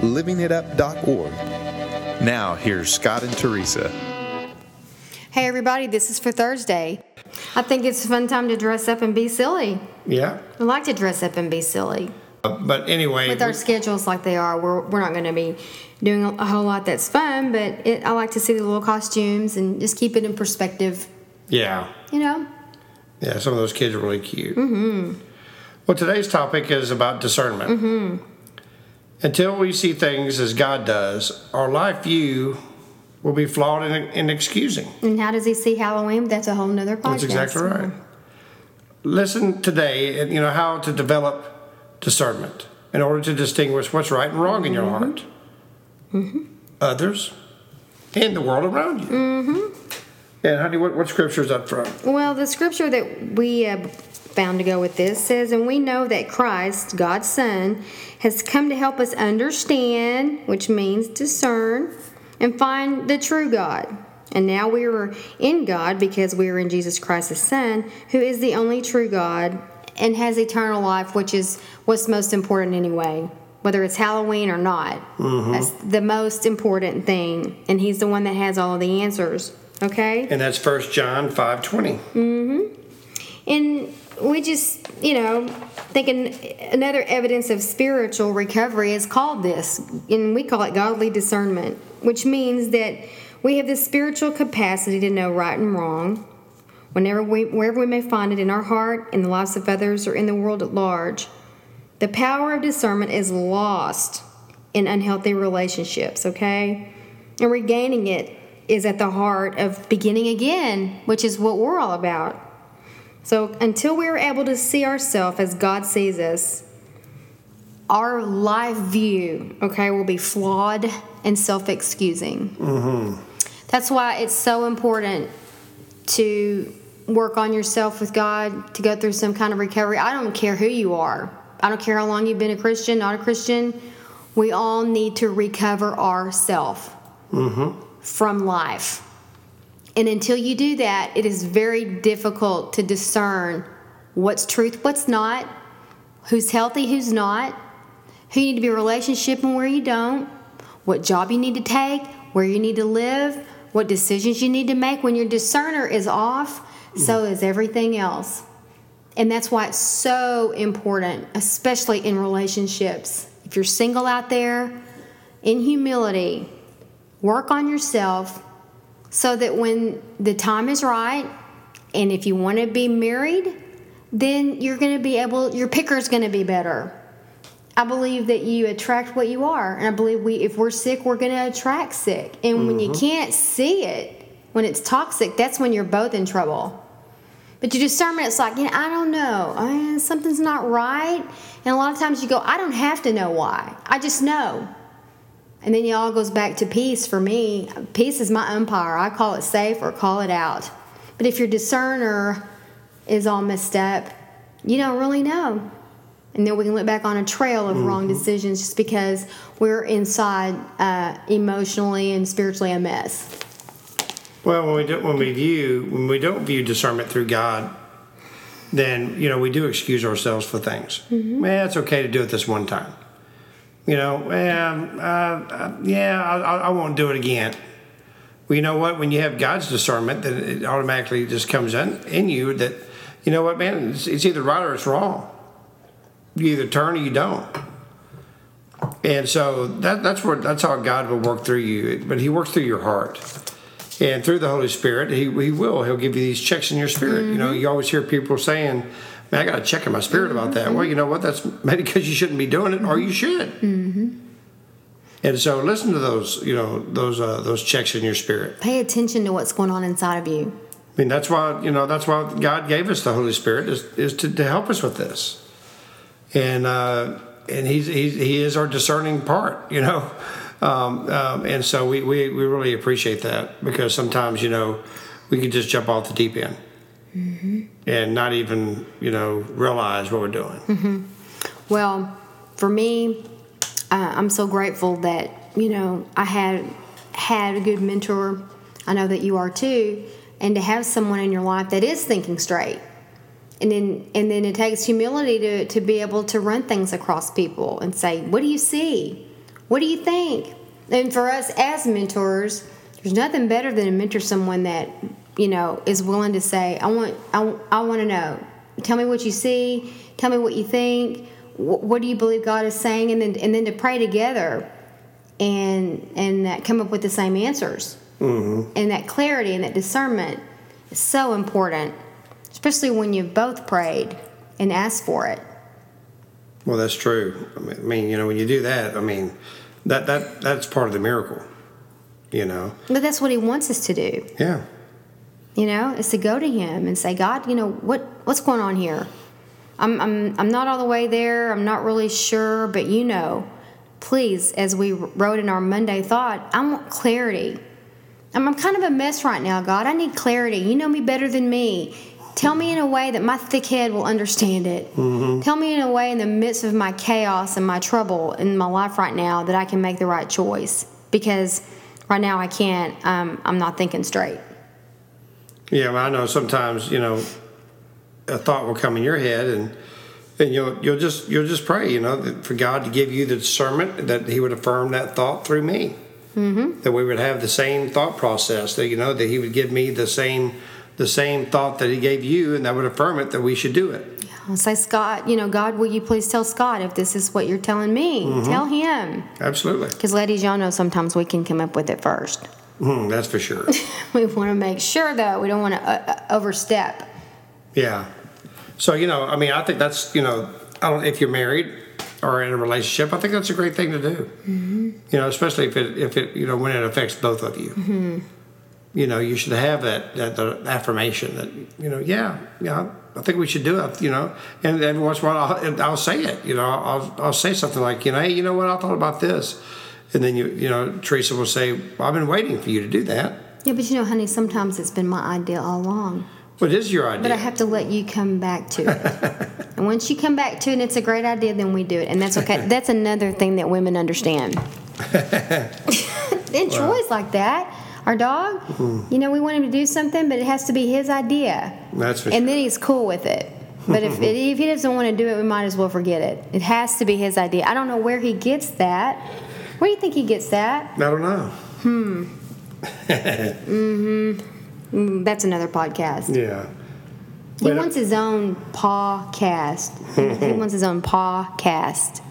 livingitup.org. Now, here's Scott and Teresa. Hey, everybody, this is for Thursday. I think it's a fun time to dress up and be silly. Yeah. I like to dress up and be silly. Uh, but anyway, With our schedules like they are, we're, we're not going to be doing a, a whole lot that's fun, but it, I like to see the little costumes and just keep it in perspective, yeah, you know? yeah, some of those kids are really cute. Mm-hmm. Well, today's topic is about discernment. Mm-hmm. Until we see things as God does, our life view will be flawed and, and excusing. And how does he see Halloween? That's a whole nother podcast. That's exactly right. Listen today, and you know how to develop discernment in order to distinguish what's right and wrong in your heart, mm-hmm. others, and the world around you. Mm-hmm. And honey, what, what scripture is up front? Well, the scripture that we uh, found to go with this says, And we know that Christ, God's Son, has come to help us understand, which means discern, and find the true God. And now we are in God because we are in Jesus Christ, His Son, who is the only true God and has eternal life, which is what's most important anyway. Whether it's Halloween or not, mm-hmm. that's the most important thing. And He's the one that has all of the answers. Okay? And that's First John five twenty. Mm-hmm. And we just, you know, thinking another evidence of spiritual recovery is called this, and we call it godly discernment, which means that we have this spiritual capacity to know right and wrong, whenever we, wherever we may find it in our heart, in the lives of others, or in the world at large. The power of discernment is lost in unhealthy relationships, okay? And regaining it is at the heart of beginning again, which is what we're all about. So until we are able to see ourselves as God sees us, our life view, okay, will be flawed and self-excusing. Mm-hmm. That's why it's so important to work on yourself with God, to go through some kind of recovery. I don't care who you are. I don't care how long you've been a Christian, not a Christian. We all need to recover ourselves mm-hmm. from life. And until you do that, it is very difficult to discern what's truth, what's not, who's healthy, who's not, who you need to be in a relationship and where you don't, what job you need to take, where you need to live, what decisions you need to make. When your discerner is off, so mm-hmm. is everything else. And that's why it's so important, especially in relationships. If you're single out there, in humility, work on yourself so that when the time is right and if you want to be married then you're going to be able your picker is going to be better. I believe that you attract what you are and i believe we if we're sick we're going to attract sick. And when you can't see it when it's toxic that's when you're both in trouble. But your discernment it's like you know, i don't know. Uh, something's not right. And a lot of times you go i don't have to know why. I just know and then it all goes back to peace for me. Peace is my umpire. I call it safe or call it out. But if your discerner is all messed up, you don't really know. And then we can look back on a trail of wrong decisions just because we're inside uh, emotionally and spiritually a mess. Well, when we do, when we view when we don't view discernment through God, then you know we do excuse ourselves for things. Man, it's okay to do it this one time. You know, well, uh, uh, yeah, I, I won't do it again. Well, you know what? When you have God's discernment, then it automatically just comes in in you that you know what, man, it's, it's either right or it's wrong. You either turn or you don't. And so that, that's what that's how God will work through you. But He works through your heart, and through the Holy Spirit, He, he will. He'll give you these checks in your spirit. You know, you always hear people saying, "Man, I got to check in my spirit about that." Well, you know what? That's maybe because you shouldn't be doing it, or you should. And so, listen to those. You know, those uh, those checks in your spirit. Pay attention to what's going on inside of you. I mean, that's why you know that's why God gave us the Holy Spirit is, is to, to help us with this, and uh, and he's, he's he is our discerning part. You know, Um, um, and so we, we, we really appreciate that because sometimes, you know, we can just jump off the deep end and not even, you know, realize what we're doing. Well, for me, uh, I'm so grateful that you know I had had a good mentor. I know that you are too, and to have someone in your life that is thinking straight, and then and then it takes humility to to be able to run things across people and say, "What do you see? What do you think?" And for us as mentors, there's nothing better than to mentor someone that you know is willing to say, "I want I, I want to know. Tell me what you see. Tell me what you think." wh- what do you believe God is saying, and then and then to pray together, and and come up with the same answers, mm-hmm. and that clarity and that discernment is so important, especially when you've both prayed and asked for it. Well, that's true. I mean, you know, when you do that, I mean, that, that that's part of the miracle, you know? But that's what He wants us to do. Yeah. You know, is to go to Him and say, God, you know what what's going on here. I'm I'm I'm not all the way there. I'm not really sure, but you know, please, as we wrote in our Monday thought, I want clarity. I'm, I'm kind of a mess right now, God. I need clarity. You know me better than me. Tell me in a way that my thick head will understand it. Tell me in a way in the midst of my chaos and my trouble in my life right now that I can make the right choice. Because right now I can't. Um, I'm not thinking straight. Yeah, well, I know sometimes, you know, a thought will come in your head and and you'll you'll just you'll just pray, you know, for God to give you the discernment that He would affirm that thought through me. Mm-hmm. That we would have the same thought process. That you know that He would give me the same the same thought that He gave you, and that would affirm it that we should do it. I'll say, Scott, you know, God, will you please tell Scott if this is what you're telling me? Tell him. Absolutely, Because, ladies, y'all know sometimes we can come up with it first. Hmm, that's for sure. We want to make sure, though, we don't want to uh, uh, overstep. Yeah. So you know, I mean, I think that's you know, I don't if you're married or in a relationship, I think that's a great thing to do. Mm-hmm. You know, especially if it if it you know when it affects both of you. Mm-hmm. You know, you should have that that the affirmation that you know, yeah, yeah, I think we should do it. You know, and every once in a while I'll, I'll say it. You know, I'll I'll say something like, you know, hey, you know what, I thought about this, and then you you know, Teresa will say, I've been waiting for you to do that. Yeah, but you know, honey, sometimes it's been my idea all along. What is your idea? But I have to let you come back to it. and once you come back to it and it's a great idea, then we do it. And that's okay. that's another thing that women understand. and Troy's like that. Our dog, mm-hmm. you know, we want him to do something, but it has to be his idea. That's for and sure. then he's cool with it. But if, if he doesn't want to do it, we might as well forget it. It has to be his idea. I don't know where he gets that. Where do you think he gets that? I don't know. Hmm. Mm, hmm. That's another podcast. Yeah. He wants his own podcast. he wants his own podcast.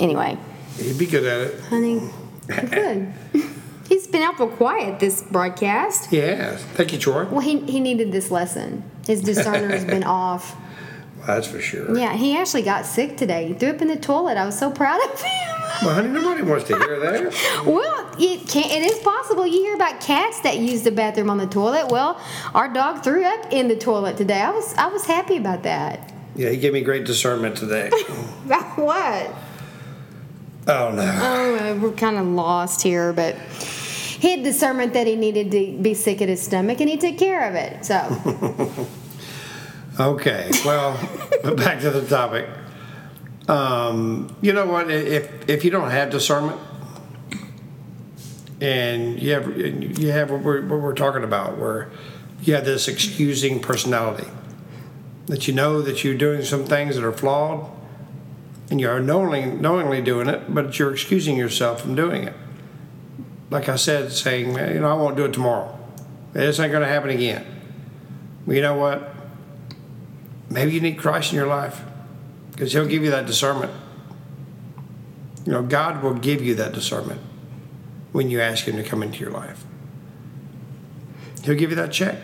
Anyway, He'd be good at it. honey, good. He's been awful quiet this broadcast. Yeah. Thank you, Troy. Well, he, he needed this lesson. His discerner has been off. That's for sure. Yeah, he actually got sick today. He threw up in the toilet. I was so proud of him. Well, honey, nobody wants to hear that. Well, it can It is possible. You hear about cats that use the bathroom on the toilet. Well, our dog threw up in the toilet today. I was I was happy about that. Yeah, he gave me great discernment today. About what? Oh no. Oh, uh, we're kind of lost here, but he had discernment that he needed to be sick at his stomach, and he took care of it. So, Okay. Well, back to the topic. Um, you know what? If if you don't have discernment, and you have you have what we're, what we're talking about, where you have this excusing personality, that you know that you're doing some things that are flawed, and you are knowingly knowingly doing it, but you're excusing yourself from doing it. Like I said, saying, you know, I won't do it tomorrow. This ain't going to happen again. Well, you know what? Maybe you need Christ in your life because He'll give you that discernment. You know, God will give you that discernment when you ask Him to come into your life. He'll give you that check.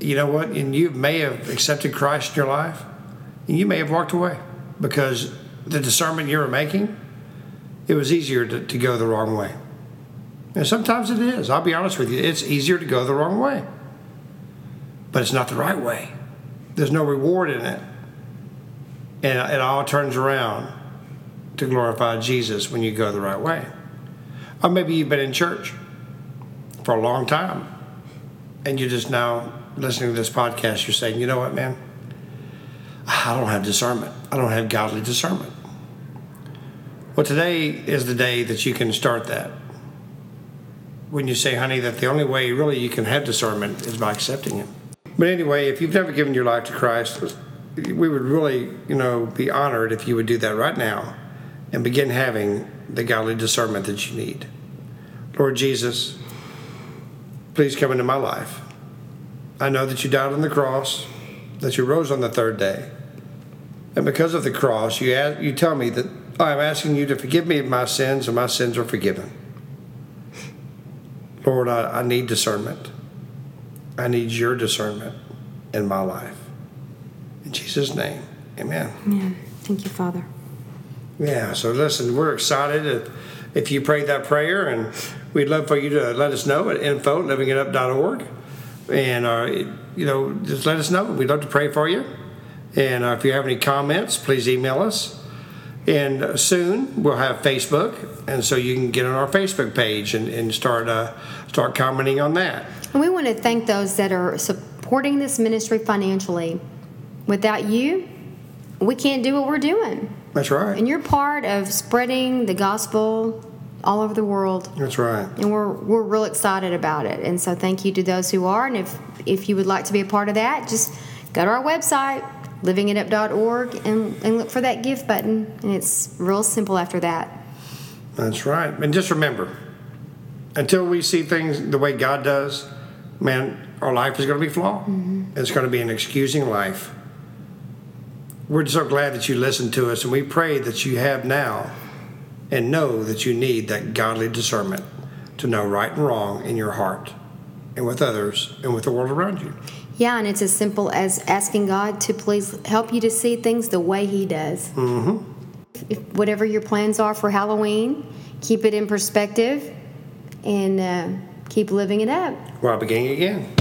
You know what? And you may have accepted Christ in your life, and you may have walked away because the discernment you were making, it was easier to, to go the wrong way. And sometimes it is. I'll be honest with you. It's easier to go the wrong way. But it's not the right way. There's no reward in it. And it all turns around to glorify Jesus when you go the right way. Or maybe you've been in church for a long time and you're just now listening to this podcast, you're saying, you know what, man? I don't have discernment. I don't have godly discernment. Well, today is the day that you can start that. When you say, honey, that the only way really you can have discernment is by accepting Him. But anyway, if you've never given your life to Christ, we would really, you know, be honored if you would do that right now and begin having the godly discernment that you need. Lord Jesus, please come into my life. I know that you died on the cross, that you rose on the third day. And because of the cross, you, ask, you tell me that I'm asking you to forgive me of my sins, and my sins are forgiven. Lord, I, I need discernment. I need your discernment in my life. In Jesus' name, amen. Amen. Thank you, Father. Yeah, so listen, we're excited if, if you prayed that prayer, and we'd love for you to let us know at info at livingitup.org. And, uh, you know, just let us know. We'd love to pray for you. And uh, if you have any comments, please email us. And uh, soon we'll have Facebook, and so you can get on our Facebook page and, and start uh, start commenting on that. And we want to thank those that are supporting this ministry financially. Without you, we can't do what we're doing. That's right. And you're part of spreading the gospel all over the world. That's right. And we're we're real excited about it. And so thank you to those who are. And if if you would like to be a part of that, just go to our website, livingitup.org, and, and look for that gift button. And it's real simple after that. That's right. And just remember, until we see things the way God does, man, our life is going to be flawed. Mm-hmm. It's going to be an excusing life. We're so glad that you listened to us, and we pray that you have now and know that you need that godly discernment to know right and wrong in your heart and with others and with the world around you. Yeah, and it's as simple as asking God to please help you to see things the way He does. Mm-hmm. If whatever your plans are for Halloween, keep it in perspective and uh, keep living it up. While beginning again.